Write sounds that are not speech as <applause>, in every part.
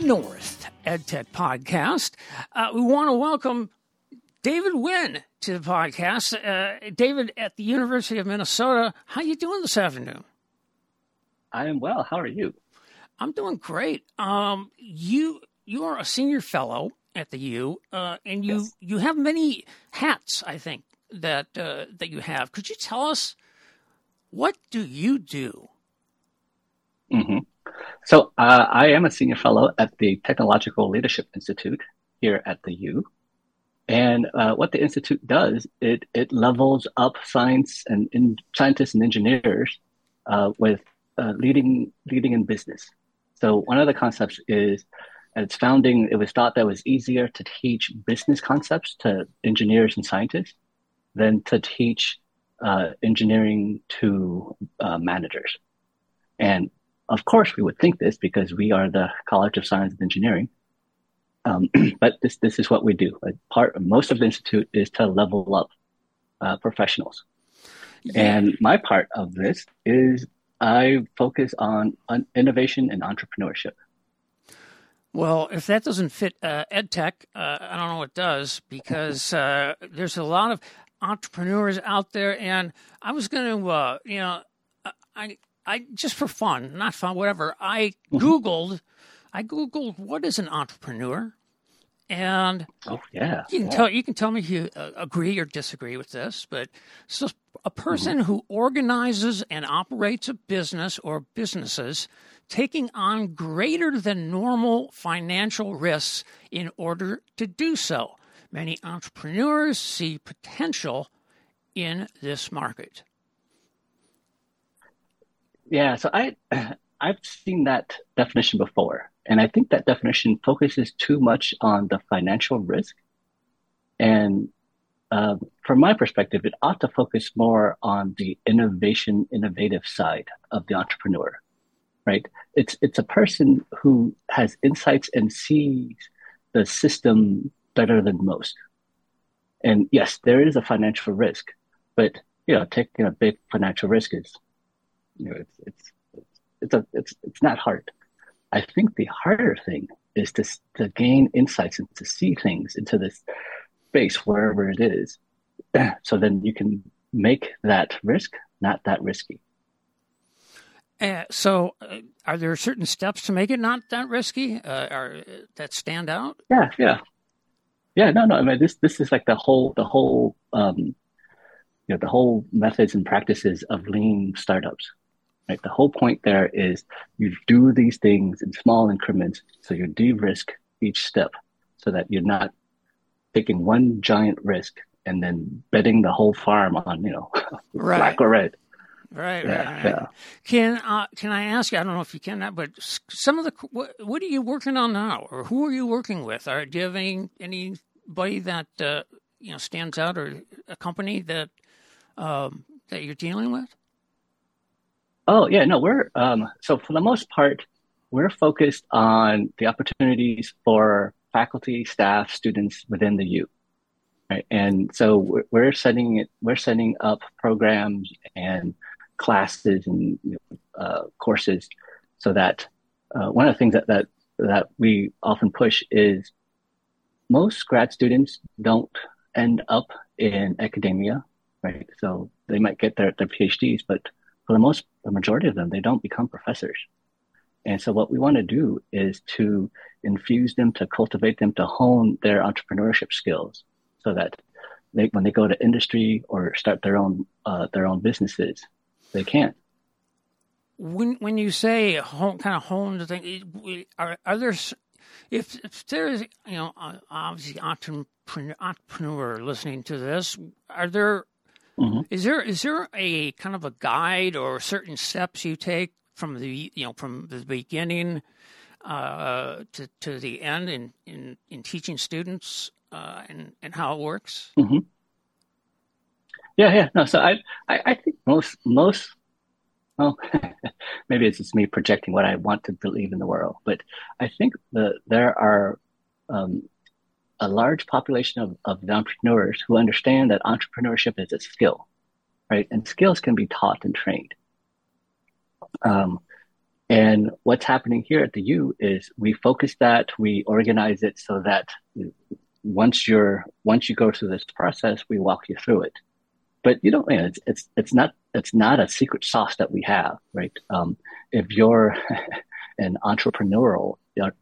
Okay, it is the EdNorth EdTech podcast. Uh, we want to welcome David Nguyen to the podcast. Uh, David at the University of Minnesota. How you doing this afternoon? I am well. How are you? I'm doing great. Um, you you are a senior fellow at the U, uh, and you Yes. you have many hats. I think that uh, that you have. Could you tell us what do you do? hmm So uh, I am a senior fellow at the Technological Leadership Institute here at the U. And uh, what the institute does, it it levels up science and in, scientists and engineers uh, with uh, leading leading in business. So one of the concepts is, at its founding, it was thought that it was easier to teach business concepts to engineers and scientists than to teach uh, engineering to uh, managers. And of course, we would think this because we are the College of Science and Engineering. Um, <clears throat> but this this is what we do. Like part most of the institute is to level up uh, professionals, and my part of this is I focus on, on innovation and entrepreneurship. Well, if that doesn't fit uh, EdTech, uh, I don't know what does because uh, there's a lot of entrepreneurs out there, and I was going to, uh, you know, I, I just for fun, not fun, whatever. I googled, I googled what is an entrepreneur, and Oh yeah, you can tell you can tell me if you uh, agree or disagree with this, but it's just a person who organizes and operates a business or businesses, taking on greater than normal financial risks in order to do so. Many entrepreneurs see potential in this market. Yeah. So I <clears throat> I've seen that definition before, and I think that definition focuses too much on the financial risk. And uh, from my perspective, it ought to focus more on the innovation, innovative side of the entrepreneur, right? It's it's a person who has insights and sees the system better than most. And yes, there is a financial risk, but you know, taking a big financial risk is, you know, it's it's it's it's a it's it's not hard. I think the harder thing is to to gain insights and to see things into this space wherever it is, <clears throat> so then you can make that risk not that risky. Uh, so, uh, are there certain steps to make it not that risky? Uh, are that stand out? Yeah, yeah, yeah. No, no. I mean, this this is like the whole the whole um, you know the whole methods and practices of lean startups. Right. The whole point there is you do these things in small increments, so you de-risk each step, so that you're not taking one giant risk and then betting the whole farm on you know <laughs> Right. black or red. Right, Yeah, right, right. yeah. Can uh, can I ask you? I don't know if you can, but some of the what, what are you working on now, or who are you working with? Or do you have any anybody that uh, you know stands out, or a company that um, that you're dealing with? Oh yeah, no, we're um, so for the most part, we're focused on the opportunities for faculty, staff, students within the U, right? And so we're, setting it, we're setting up programs and classes and you know, uh, courses so that uh, one of the things that that that we often push is most grad students don't end up in academia, right? So they might get their, their PhDs, but for the most, the majority of them, they don't become professors. And so what we want to do is to infuse them, to cultivate them, to hone their entrepreneurship skills so that they, when they go to industry or start their own, uh, their own businesses, they can. When when you say home, kind of hone the thing, are are there if if there is you know uh, obviously entrepreneur, entrepreneur listening to this, are there Mhm. Is there is there a kind of a guide or certain steps you take from the you know from the beginning uh, to to the end in in, in teaching students uh, and and how it works? Yeah, yeah. No, so I, I, I think most, most, well, <laughs> maybe it's just me projecting what I want to believe in the world, but I think that there are um, a large population of, of entrepreneurs who understand that entrepreneurship is a skill, right? And skills can be taught and trained. Um, And what's happening here at the U is we focus that, we organize it so that once you're once you go through this process, we walk you through it. But you know, it's it's it's not it's not a secret sauce that we have, right? Um, if you're <laughs> an entrepreneurial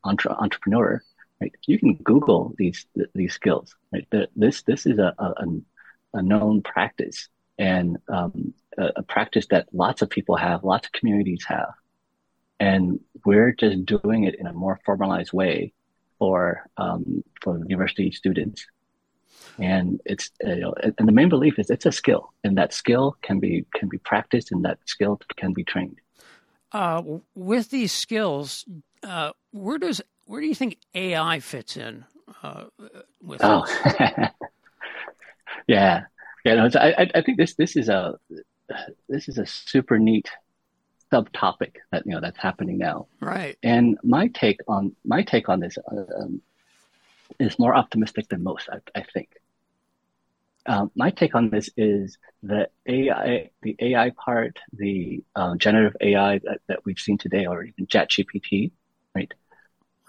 entre, entrepreneur, right, you can Google these these skills. Right, this this is a a, a known practice and um, a, a practice that lots of people have, lots of communities have and we're just doing it in a more formalized way for um, for university students. And it's you know, and the main belief is it's a skill, and that skill can be can be practiced, and that skill can be trained. Uh, with these skills, uh, where does where do you think AI fits in? Uh, with oh, <laughs> yeah, yeah. No, I I think this this is a this is a super neat subtopic that you know that's happening now. Right. And my take on my take on this uh, um, is more optimistic than most. I, I think. Um, my take on this is the AI, the AI part, the um, generative AI that, that we've seen today, or even ChatGPT, right?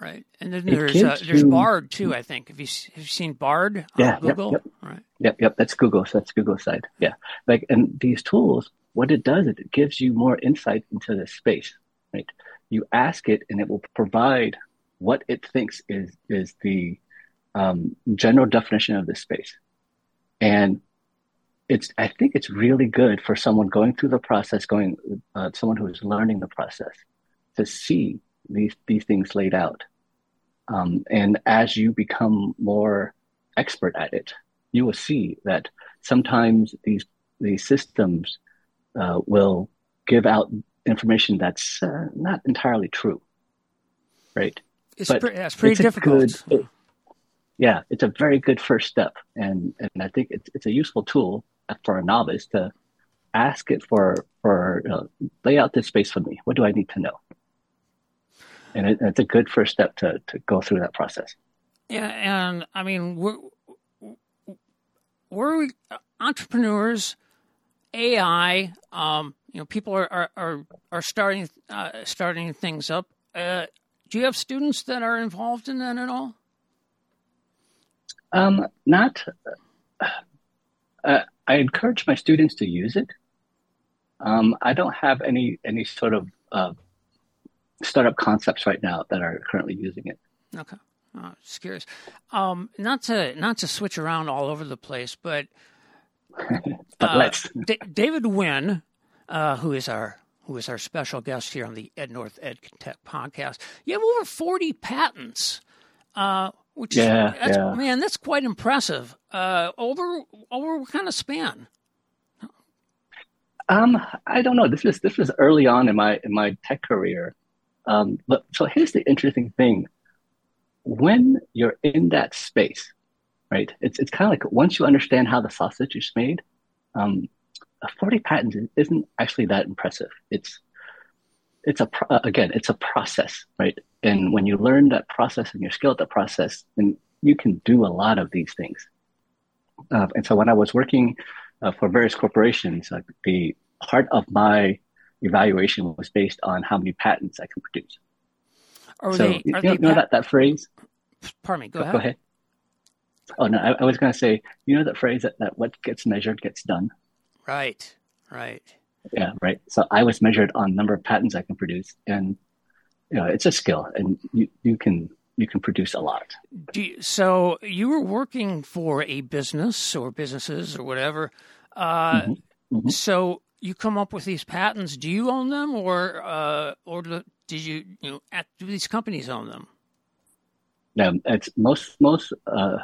Right, and then there's uh, there's Bard too. I think have you have you seen Bard yeah, Google? Yep, yep. Right. Yep, yep. That's Google. So that's Google side. Yeah, like and these tools what it does is it gives you more insight into the space, right? You ask it and it will provide what it thinks is, is the um, general definition of this space. And it's, I think it's really good for someone going through the process, going, uh, someone who is learning the process to see these, these things laid out. Um, and as you become more expert at it, you will see that sometimes these, these systems uh, will give out information that's uh, not entirely true, right? It's, but pre- it's pretty it's difficult. Good, it, yeah, it's a very good first step, and and I think it's it's a useful tool for a novice to ask it for for uh, lay out this space for me. What do I need to know? And it, it's a good first step to to go through that process. Yeah, and I mean we're we're entrepreneurs AI, um, you know, people are are are, are starting uh, starting things up. Uh, do you have students that are involved in that at all? Um, not. Uh, I encourage my students to use it. Um, I don't have any any sort of uh, startup concepts right now that are currently using it. Okay, uh, just curious. Um, not to not to switch around all over the place, but <laughs> but uh, let's. D- David Nguyen, uh, who is our who is our special guest here on the EdNorth Ed Tech podcast. You have over forty patents, uh, which yeah, is, yeah. man, that's quite impressive. Uh, over over what kind of span? Um, I don't know. This was this was early on in my in my tech career. Um, but so here's the interesting thing: when you're in that space, right? It's it's kind of like once you understand how the sausage is made, um, 40 patents isn't actually that impressive. It's it's a uh, again, it's a process, right? And when you learn that process and you're skilled at that process, then you can do a lot of these things. Uh, and so when I was working uh, for various corporations, uh, the part of my evaluation was based on how many patents I can produce. Are so they, you, know, know that, that phrase? Pardon me. Go, go ahead. Go ahead. Oh no, I, I was going to say, you know that phrase that, that what gets measured gets done. Right. Right. Yeah. Right. So I was measured on number of patents I can produce, and you know it's a skill, and you you can you can produce a lot. You, so you were working for a business or businesses or whatever. Uh, mm-hmm. Mm-hmm. So you come up with these patents. Do you own them, or uh, or did you you know at, do these companies own them? No, it's most most. Uh,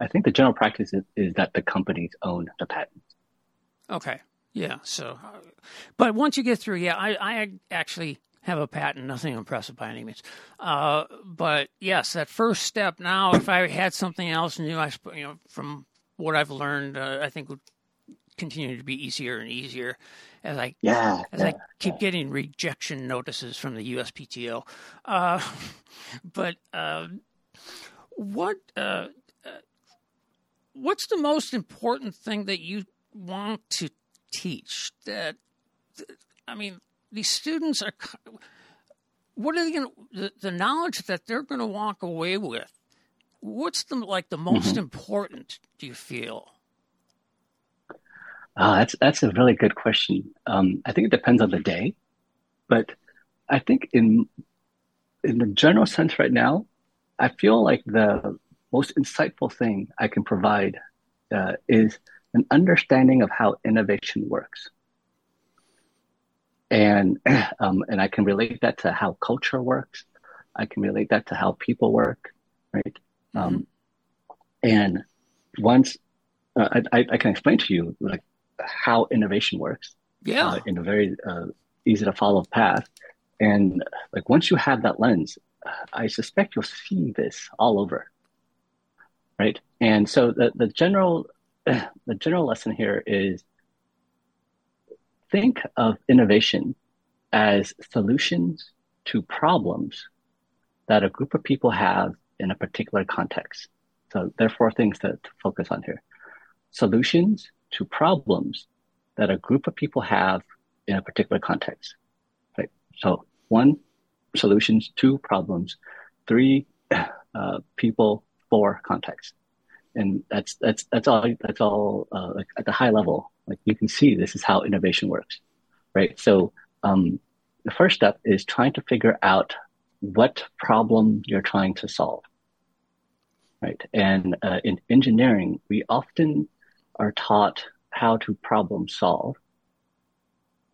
I think the general practice is, is that the companies own the patents. Okay. Yeah. So, but once you get through, yeah, I, I actually have a patent. Nothing impressive by any means. Uh, but yes, that first step. Now, if I had something else new, I you know from what I've learned, uh, I think would continue to be easier and easier as I yeah, as yeah, I keep getting rejection notices from the USPTO. Uh, <laughs> but uh, what uh, what's the most important thing that you want to teach? That I mean, these students are what are they going the, the knowledge that they're going to walk away with? What's the like the most mm-hmm. important? Do you feel? Uh, that's that's a really good question. Um, I think it depends on the day, but I think in in the general sense right now, I feel like the most insightful thing I can provide uh, is an understanding of how innovation works. And <clears throat> um, and I can relate that to how culture works. I can relate that to how people work, right? Mm-hmm. Um, and once uh, I, I can explain to you like how innovation works, yeah, uh, in a very uh, easy to follow path. And like once you have that lens, I suspect you'll see this all over, right? And so the the general <clears throat> the general lesson here is think of innovation as solutions to problems that a group of people have in a particular context. So there are four things to, to focus on here. Solutions to problems that a group of people have in a particular context. Right. So one, solutions, two problems, three, <clears throat> uh, people, four context. And that's, that's, that's all, that's all, uh, at the high level like you can see this is how innovation works, right? So um, the first step is trying to figure out what problem you're trying to solve, right? And uh, in engineering, we often are taught how to problem solve.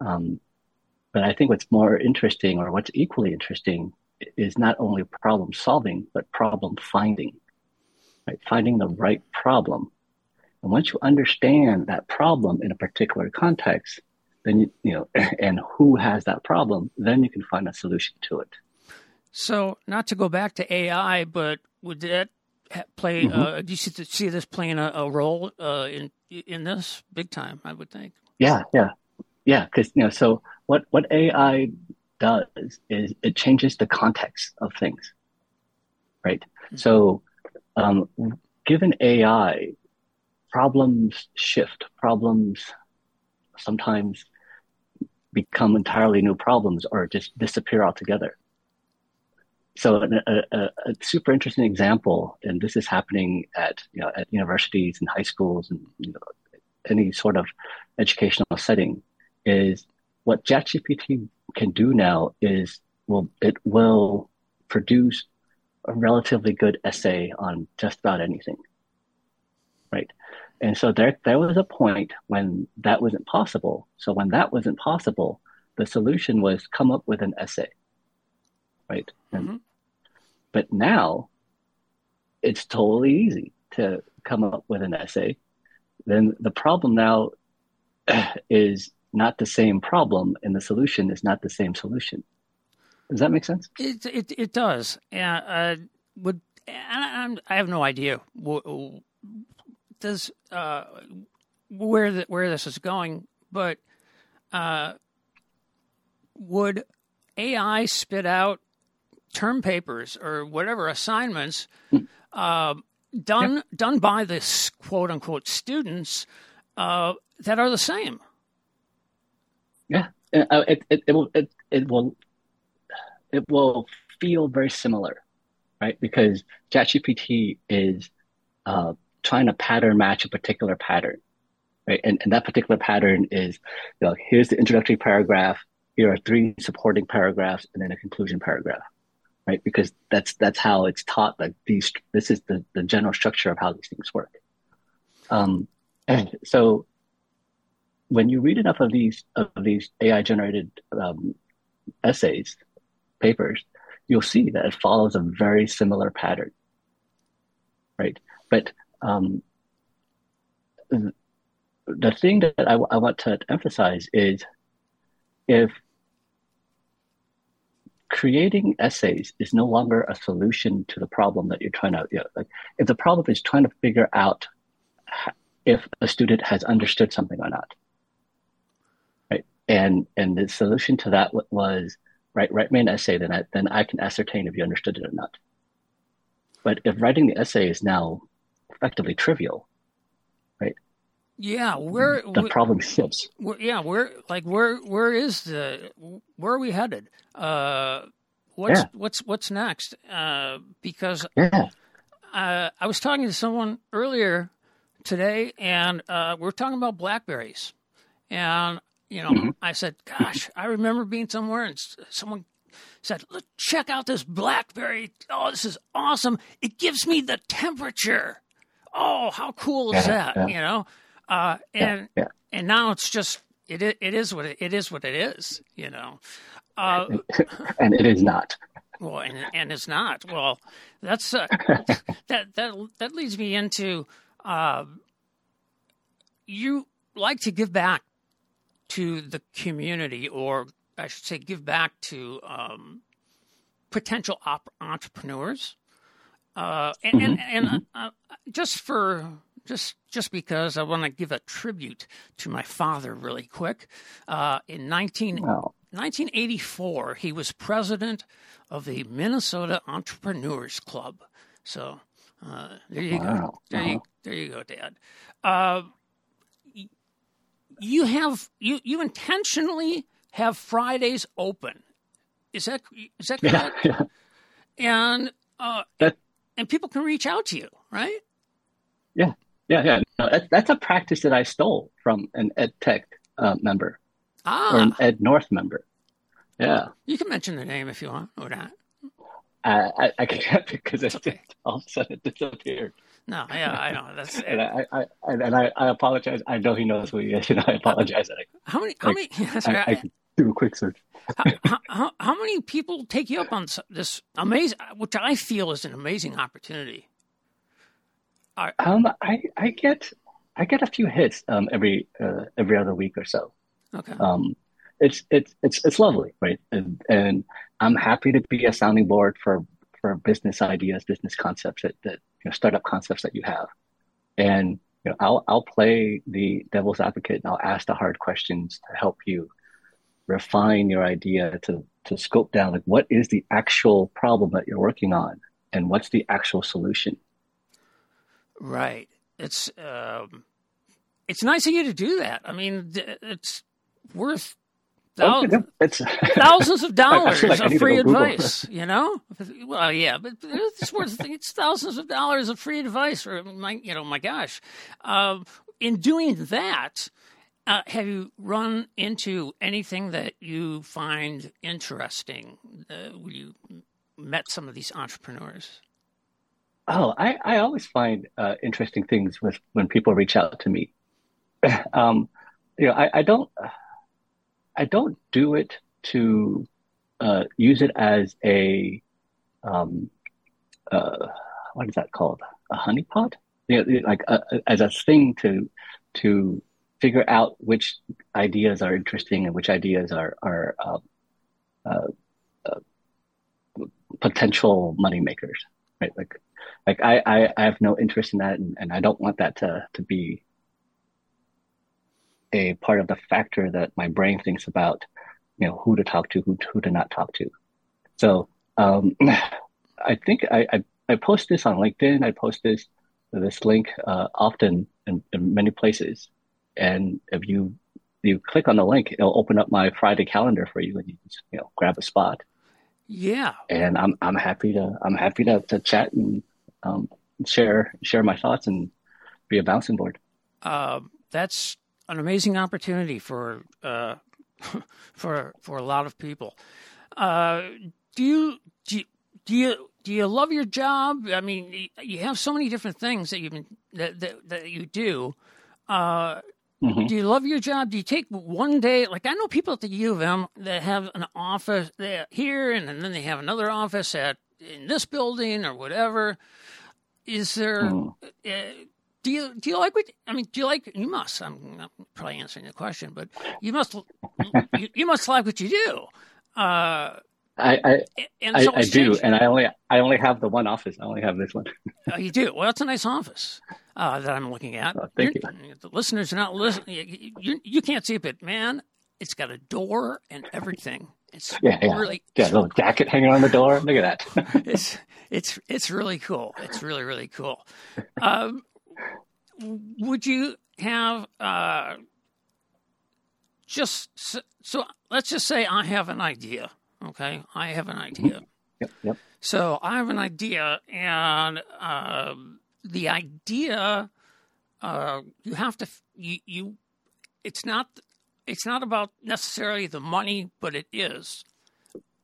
Um, but I think what's more interesting or what's equally interesting is not only problem solving, but problem finding, right? Finding the right problem and once you understand that problem in a particular context, then you, you know, <laughs> and who has that problem, then you can find a solution to it. So, not to go back to AI, but would that play? Mm-hmm. Uh, do you see this playing a, a role uh, in in this big time? I would think. Yeah, yeah, yeah. Because you know, so what what AI does is it changes the context of things, right? Mm-hmm. So, um, given AI, problems shift. Problems sometimes become entirely new problems or just disappear altogether. So a, a, a, super interesting example, and this is happening at you know at universities and high schools and you know, any sort of educational setting, is what ChatGPT can do now is will it will produce a relatively good essay on just about anything, right? And so there, there was a point when that wasn't possible. So when that wasn't possible, the solution was come up with an essay, right? Mm-hmm. But now it's totally easy to come up with an essay. Then the problem now <clears throat> is not the same problem, and the solution is not the same solution. Does that make sense? It it, it does. Yeah. Uh, would I, I have no idea does uh, where the, where this is going, but uh, would AI spit out term papers or whatever assignments uh, done yep. done by this quote unquote students uh, that are the same? Yeah, uh, it, it, it will it, it will it will feel very similar, right? Because ChatGPT is uh, trying to pattern match a particular pattern, right? And, and that particular pattern is, you know, here's the introductory paragraph, here are three supporting paragraphs, and then a conclusion paragraph, right? Because that's that's how it's taught. Like these, this is the the general structure of how these things work. Um, and so when you read enough of these of these AI generated um, essays, papers, you'll see that it follows a very similar pattern, right? But um, the thing that I, I want to emphasize is if creating essays is no longer a solution to the problem that you're trying to you know, like if the problem is trying to figure out if a student has understood something or not right and and the solution to that was right write me an essay then I, then I can ascertain if you understood it or not but if writing the essay is now effectively trivial? Yeah, where the where, problem shifts. Yeah, where like where where is the where are we headed? Uh, what's Yeah. what's what's next? Uh, because Yeah. uh, I was talking to someone earlier today, and uh, we are talking about blackberries. And you know, Mm-hmm. I said, "Gosh, I remember being somewhere, and someone said, "Look, check out this blackberry. Oh, this is awesome! It gives me the temperature. Oh, how cool is Yeah, that? You know." Uh, and yeah. and now it's just it it is what it, it is what it is. You know. Uh, <laughs> And it is not. well, and and it's not. Well, that's uh, <laughs> that that that leads me into uh, you like to give back to the community, or I should say, give back to um, potential op- entrepreneurs, uh, and and, and uh, just for. Just, just because I want to give a tribute to my father really quick. Uh, in 19, Wow. 1984, he was president of the Minnesota Entrepreneurs Club. So uh, there you go. Wow. There you Uh-huh. there you go, Dad. Uh, you have you you intentionally have Fridays open. Is that is that Yeah. correct? yeah. And uh, That- and people can reach out to you, right? Yeah, yeah. No, that, that's a practice that I stole from an Ed Tech uh, member or Ah, an EdNorth member. Yeah, you can mention the name if you want or not. I, I, I can't <laughs> because it just all of a sudden it disappeared. No, yeah, I know. That's And I, I, I and I, I apologize. I know he knows who he is, <laughs> and I apologize. that how many how many. <laughs> That's I, I, I can do a quick search. how, how, how many people take you up on this amazing, which I feel is an amazing opportunity? Um, I, I get, I get a few hits um every uh, every other week or so. Okay. um, it's it's it's it's lovely, right? And, and I'm happy to be a sounding board for for business ideas, business concepts that, that you know startup concepts that you have, and you know I'll I'll play the devil's advocate and I'll ask the hard questions to help you refine your idea to to scope down like what is the actual problem that you're working on and what's the actual solution. Right. It's um, it's nice of you to do that. I mean, it's worth thou- Okay, it's <laughs> thousands of dollars like of free advice. You know? Well, yeah, but it's worth it's thousands of dollars of free advice. Or my, you know, my gosh, um, in doing that. Uh, have you run into anything that you find interesting? Uh, you met some of these entrepreneurs? Oh, I, I always find uh, interesting things with when people reach out to me. <laughs> um, you know, I, I don't I don't do it to uh, use it as a um, uh, what is that called? A honeypot? You know, like a, a- as a thing to to figure out which ideas are interesting and which ideas are are um, uh, uh, potential money makers, right? Like like I, I, I have no interest in that and, and I don't want that to, to be a part of the factor that my brain thinks about, you know, who to talk to, who, who to not talk to. So, um, <sighs> I think I, I, I post this on LinkedIn. I post this, this link, uh, often in, in many places. And if you, you click on the link, it'll open up my Friday calendar for you and you just, you know, grab a spot Yeah, and I'm I'm happy to I'm happy to to chat and um, share share my thoughts and be a bouncing board. uh, that's an amazing opportunity for uh, <laughs> for for a lot of people. Uh, do you do you, do you do you love your job? I mean, you have so many different things that you have that that, that you do. Uh, Mhm. do you love your job? Do you take one day? Like I know people at the U of M that have an office here, and then they have another office at in this building or whatever. Is there? Mm. Uh, do you do you like what? I mean, do you like? You must. I'm, probably answering the question, but you must. <laughs> you, you must like what you do. Uh, I I, and I, I do, and I only I only have the one office. I only have this one. <laughs> Oh, you do. Well, that's a nice office uh, that I'm looking at. Oh, thank You're- The listeners are not listening. You, you, you can't see it, but man, it's got a door and everything. It's Yeah, yeah. really, Yeah, a little jacket hanging on the door. Look at that. <laughs> it's it's it's really cool. It's really really cool. Um, would you have uh, just so, so? Let's just say I have an idea. Okay, I have an idea. Mm-hmm. Yep, yep. So I have an idea, and uh, the idea uh, you have to you, you it's not it's not about necessarily the money, but it is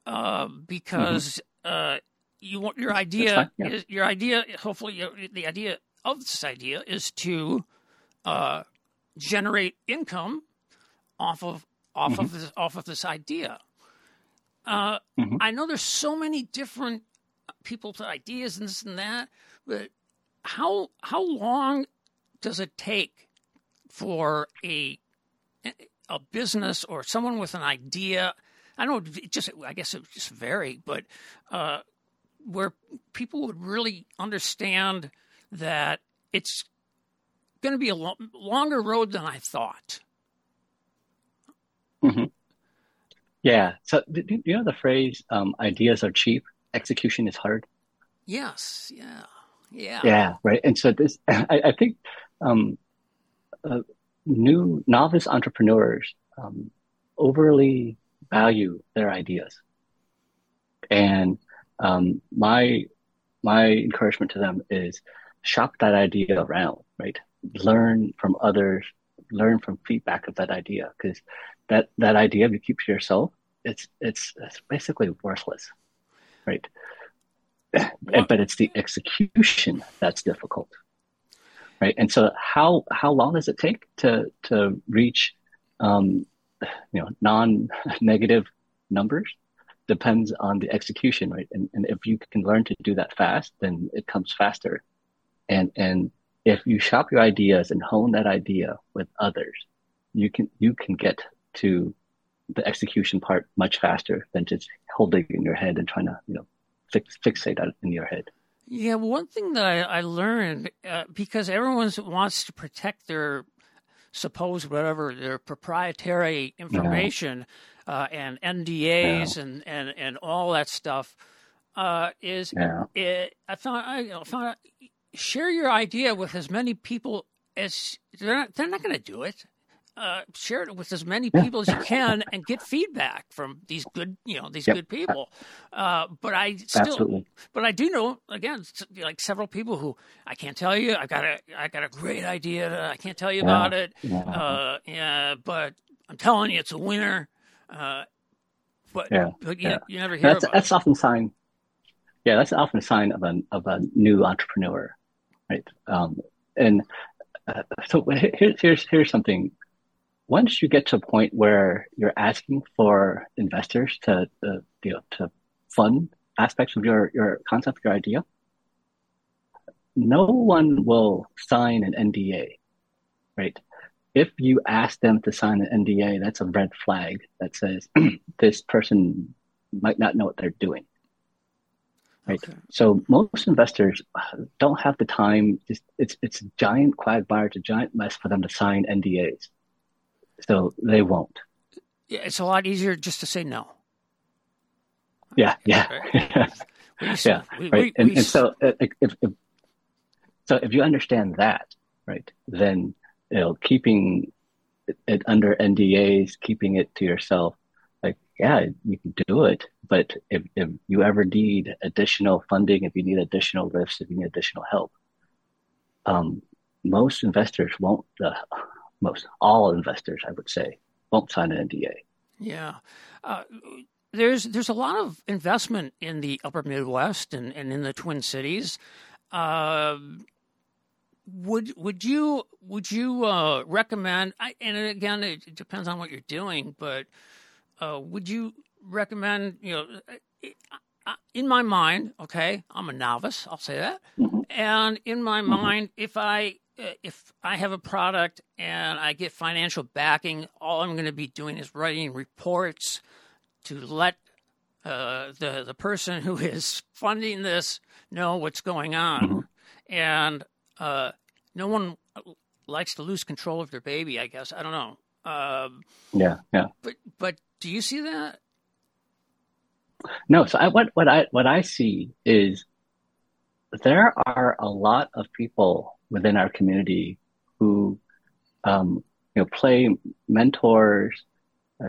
uh, because mm-hmm. uh, you want your idea yeah. is your idea. Hopefully, the idea of this idea is to uh, generate income off of off mm-hmm. of this off of this idea. Uh, mm-hmm. I know there's so many different people's ideas and this and that, but how how long does it take for a a business or someone with an idea? I don't know, just I guess it would just vary, but uh, where people would really understand that it's going to be a lo- longer road than I thought. Mm-hmm. Yeah. So, do you know the phrase um, "ideas are cheap, execution is hard"? Yes. Yeah. Yeah. Yeah. Right. And so this, <laughs> I, I think, um, uh, new novice entrepreneurs um, overly value their ideas, and um, my my encouragement to them is shop that idea around. Right. Learn from others. Learn from feedback of that idea because that that idea if you keep to yourself, it's it's it's basically worthless, right? But it's the execution that's difficult, right? And so how how long does it take to to reach, um, you know, non-negative numbers? Depends on the execution, right? And and if you can learn to do that fast, then it comes faster, and and if you shop your ideas and hone that idea with others, you can you can get to the execution part much faster than just holding in your head and trying to you know fix, fixate that in your head. Yeah, one thing that I, I learned uh, because everyone wants to protect their suppose whatever their proprietary information yeah. uh, and NDAs yeah. and, and, and all that stuff uh, is yeah. it, I found I you know, share your idea with as many people as they're not, they're not going to do it uh, share it with as many people as you can and get feedback from these good, you know, these yep. good people. Uh, but I still, Absolutely. but I do know again, like several people who I can't tell you. I got a, I got a great idea. I can't tell you yeah. about it. Yeah. Uh, yeah, but I'm telling you, it's a winner. Uh, but, yeah. but you, you never hear that's, that's often sign. Yeah, that's often a sign of a of a new entrepreneur, right? Um, and uh, so here, here's here's something once you get to a point where you're asking for investors to, uh, you know, to fund aspects of your, your concept, your idea, no one will sign an NDA, right? If you ask them to sign an NDA, that's a red flag that says <clears throat> this person might not know what they're doing. Right. Okay. So most investors don't have the time. It's, it's, it's a giant quagmire. It's a giant mess for them to sign NDAs. So they won't. Yeah, it's a lot easier just to say no. Yeah, yeah, <laughs> yeah. We, right. We, and, and, so uh, if, if, so if you understand that, right, then you know keeping it under NDAs, keeping it to yourself, like yeah, you can do it. But if, if you ever need additional funding, if you need additional lifts, if you need additional help, um, most investors won't. Uh, most all investors, I would say, won't sign an NDA. Yeah. Uh, there's there's a lot of investment in the upper Midwest and, and in the Twin Cities. Uh, would would you would you uh, recommend? I, and again, it depends on what you're doing, but uh, would you recommend? You know, uh, in my mind, okay, I'm a novice. I'll say that. Mm-hmm. And in my mm-hmm. mind, if I if I have a product and I get financial backing, all I'm going to be doing is writing reports to let uh, the the person who <laughs> is funding this know what's going on, mm-hmm. and uh, no one likes to lose control of their baby. I guess I don't know. Um, yeah, yeah. But but do you see that? No. So I, what what I what I see is there are a lot of people within our community who, um, you know, play mentors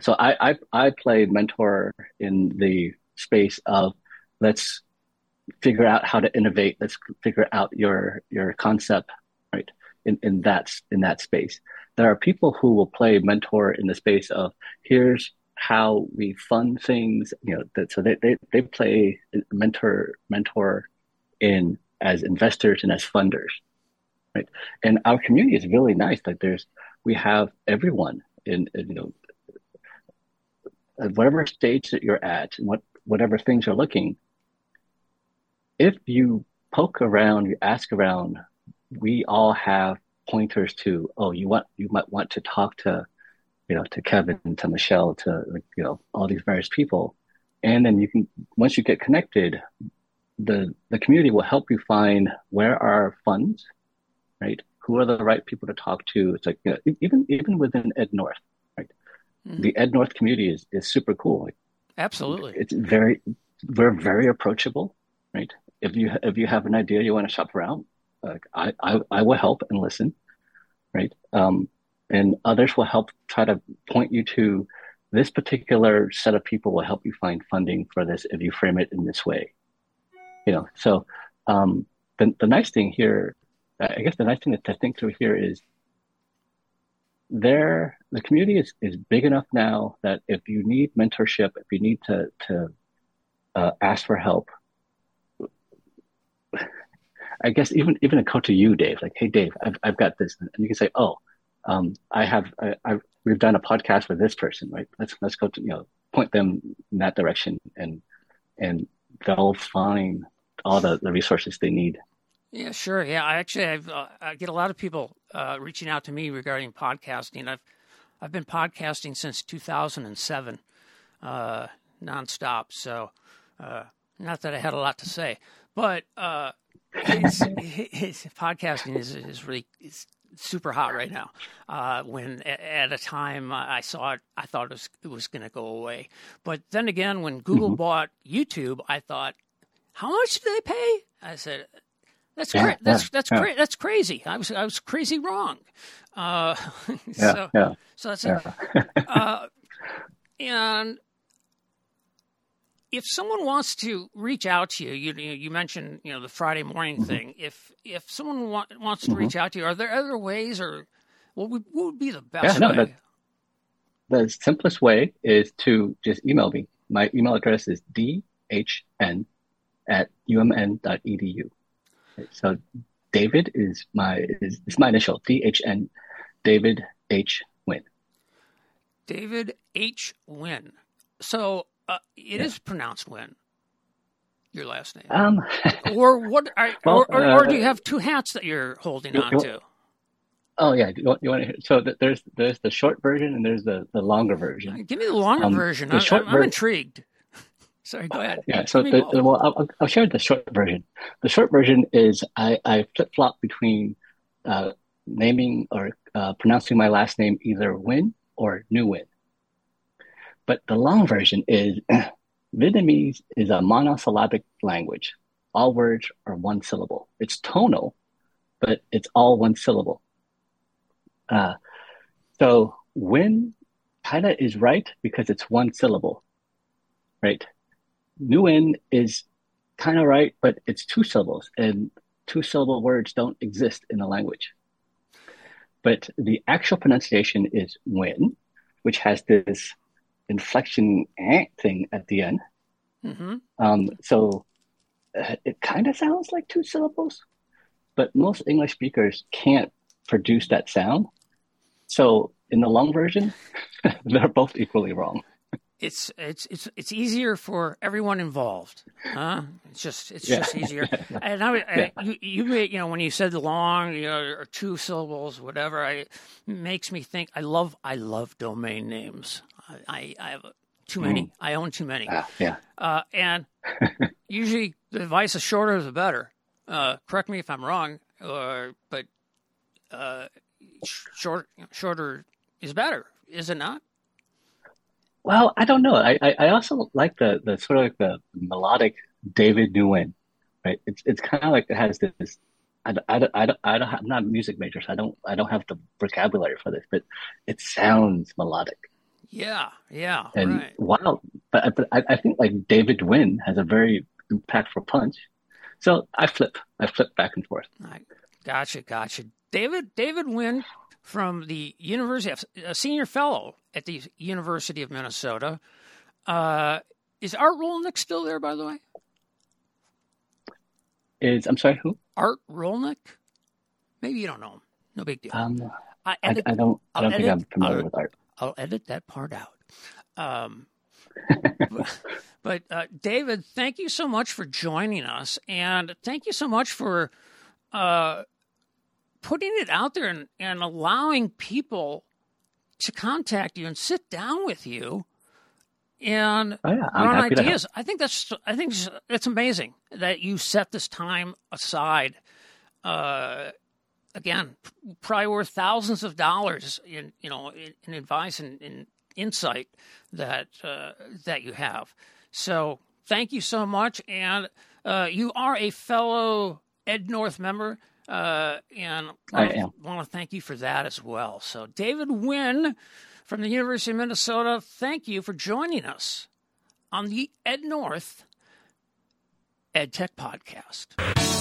So I, I I play mentor in the space of let's figure out how to innovate. Let's figure out your your concept, right? In in that in that space, there are people who will play mentor in the space of here's how we fund things. You know, that, so they, they they play mentor mentor in as investors and as funders, right? And our community is really nice. Like there's we have everyone in, in you know at whatever stage that you're at and what whatever things you're looking if you poke around, you ask around, we all have pointers to, oh, you want, you might want to talk to, you know, to Kevin, to Michelle, to, you know, all these various people. And then you can, once you get connected, the, the community will help you find where are funds, right? Who are the right people to talk to? It's like, you know, even, even within EdNorth, right? Mm-hmm. The EdNorth community is, is super cool. Absolutely. It's very, we're very approachable, right? if you if you have an idea you want to shop around, like I, I I will help and listen, right? Um, and others will help try to point you to this particular set of people will help you find funding for this if you frame it in this way. You know, so um, the the nice thing here, I guess the nice thing to think through here is there the community is, is big enough now that if you need mentorship, if you need to to uh, ask for help, I guess even even a call to you, Dave, like, hey, Dave, I've I've got this, and you can say, oh, um, I have, I, I, we've done a podcast with this person, right? Let's let's go to you know point them in that direction, and and they'll find all the, the resources they need. Yeah, sure. Yeah, I actually I've, uh, I get a lot of people uh, reaching out to me regarding podcasting. I've I've been podcasting since 2007, uh, nonstop. So, uh, not that I had a lot to say, but uh, his, his, podcasting is, is really is super hot right now. Uh, when at a time I saw it, I thought it was, it was going to go away. But then again, when Google mm-hmm. bought YouTube, I thought, how much do they pay? I said, that's yeah, cra- that's yeah, that's. Cra- that's crazy. I was I was crazy wrong. Uh, <laughs> so yeah, so that's it. uh, and if someone wants to reach out to you, you you mentioned you know the Friday morning mm-hmm. thing. If if someone wa- wants to mm-hmm. reach out to you, are there other ways, or what would what would be the best yeah, no, way? The, the simplest way is to just email me. My email address is dhn at umn.edu. So David is my is, is my initial dhn. David H Nguyen. David H Nguyen. So uh, it yeah. is pronounced when your last name. Um, <laughs> or what? Are, well, or, or, or, do you uh, have two hats that you're holding you, on to? Oh yeah, you want, you want to hear? So there's there's the short version and there's the, the longer version. Give me the longer um, version. The I, am ver- intrigued. Sorry, go ahead. Yeah, so the, well, I'll, I'll, share the short version. The short version is I, I flip flop between uh, naming or uh, pronouncing my last name either Win or Nguyen. But the long version is <clears throat> Vietnamese is a monosyllabic language. All words are one syllable. It's tonal, but it's all one syllable. Uh, so Win kind of is right because it's one syllable, right? Nguyen is kind of right, but it's two syllables, and two syllable words don't exist in the language. But the actual pronunciation is when, which has this inflection eh, thing at the end. Mm-hmm. Um, so uh, it kind of sounds like two syllables, but most English speakers can't produce that sound. So in the long version, <laughs> they're both equally wrong. It's it's it's it's easier for everyone involved. Huh? It's just it's yeah. just easier. <laughs> and I, I yeah. you, you you know when you said the long you know or two syllables whatever, I makes me think. I love I love domain names. I, I have too many. Mm. I own too many. Uh, yeah. Uh, and <laughs> usually the advice is shorter the better. Uh, correct me if I'm wrong, or but uh, short shorter is better, is it not? Well, I don't know. I, I also like the, the sort of like the melodic David Nguyen, right? It's it's kind of like it has this. I, I, I, I don't, I'm not a music major, so I don't I don't have the vocabulary for this, but it sounds melodic Yeah, yeah, and right. wow, but, but I, I think like David Nguyen has a very impactful punch. So I flip, I flip back and forth. Right. Gotcha, gotcha. David David Nguyen from the University, a senior fellow at the University of Minnesota. Uh, is Art Rolnick still there, by the way? Is I'm sorry, who? Art Rolnick? Maybe you don't know him. No big deal. Um, I, edit, I, I, don't. I don't think edit, I'm familiar I'll, with Art. I'll edit that part out. Um, <laughs> but, but uh, David, thank you so much for joining us, and thank you so much for uh, putting it out there and, and allowing people to contact you and sit down with you and oh, yeah. run ideas. I think that's I think it's amazing that you set this time aside. Uh, again, probably worth thousands of dollars in you know in, in advice and in insight that uh, that you have. So thank you so much, and uh, you are a fellow EdNorth member. Uh, and I, I want to thank you for that as well. So, David Nguyen from the University of Minnesota, thank you for joining us on the EdNorth EdTech Podcast.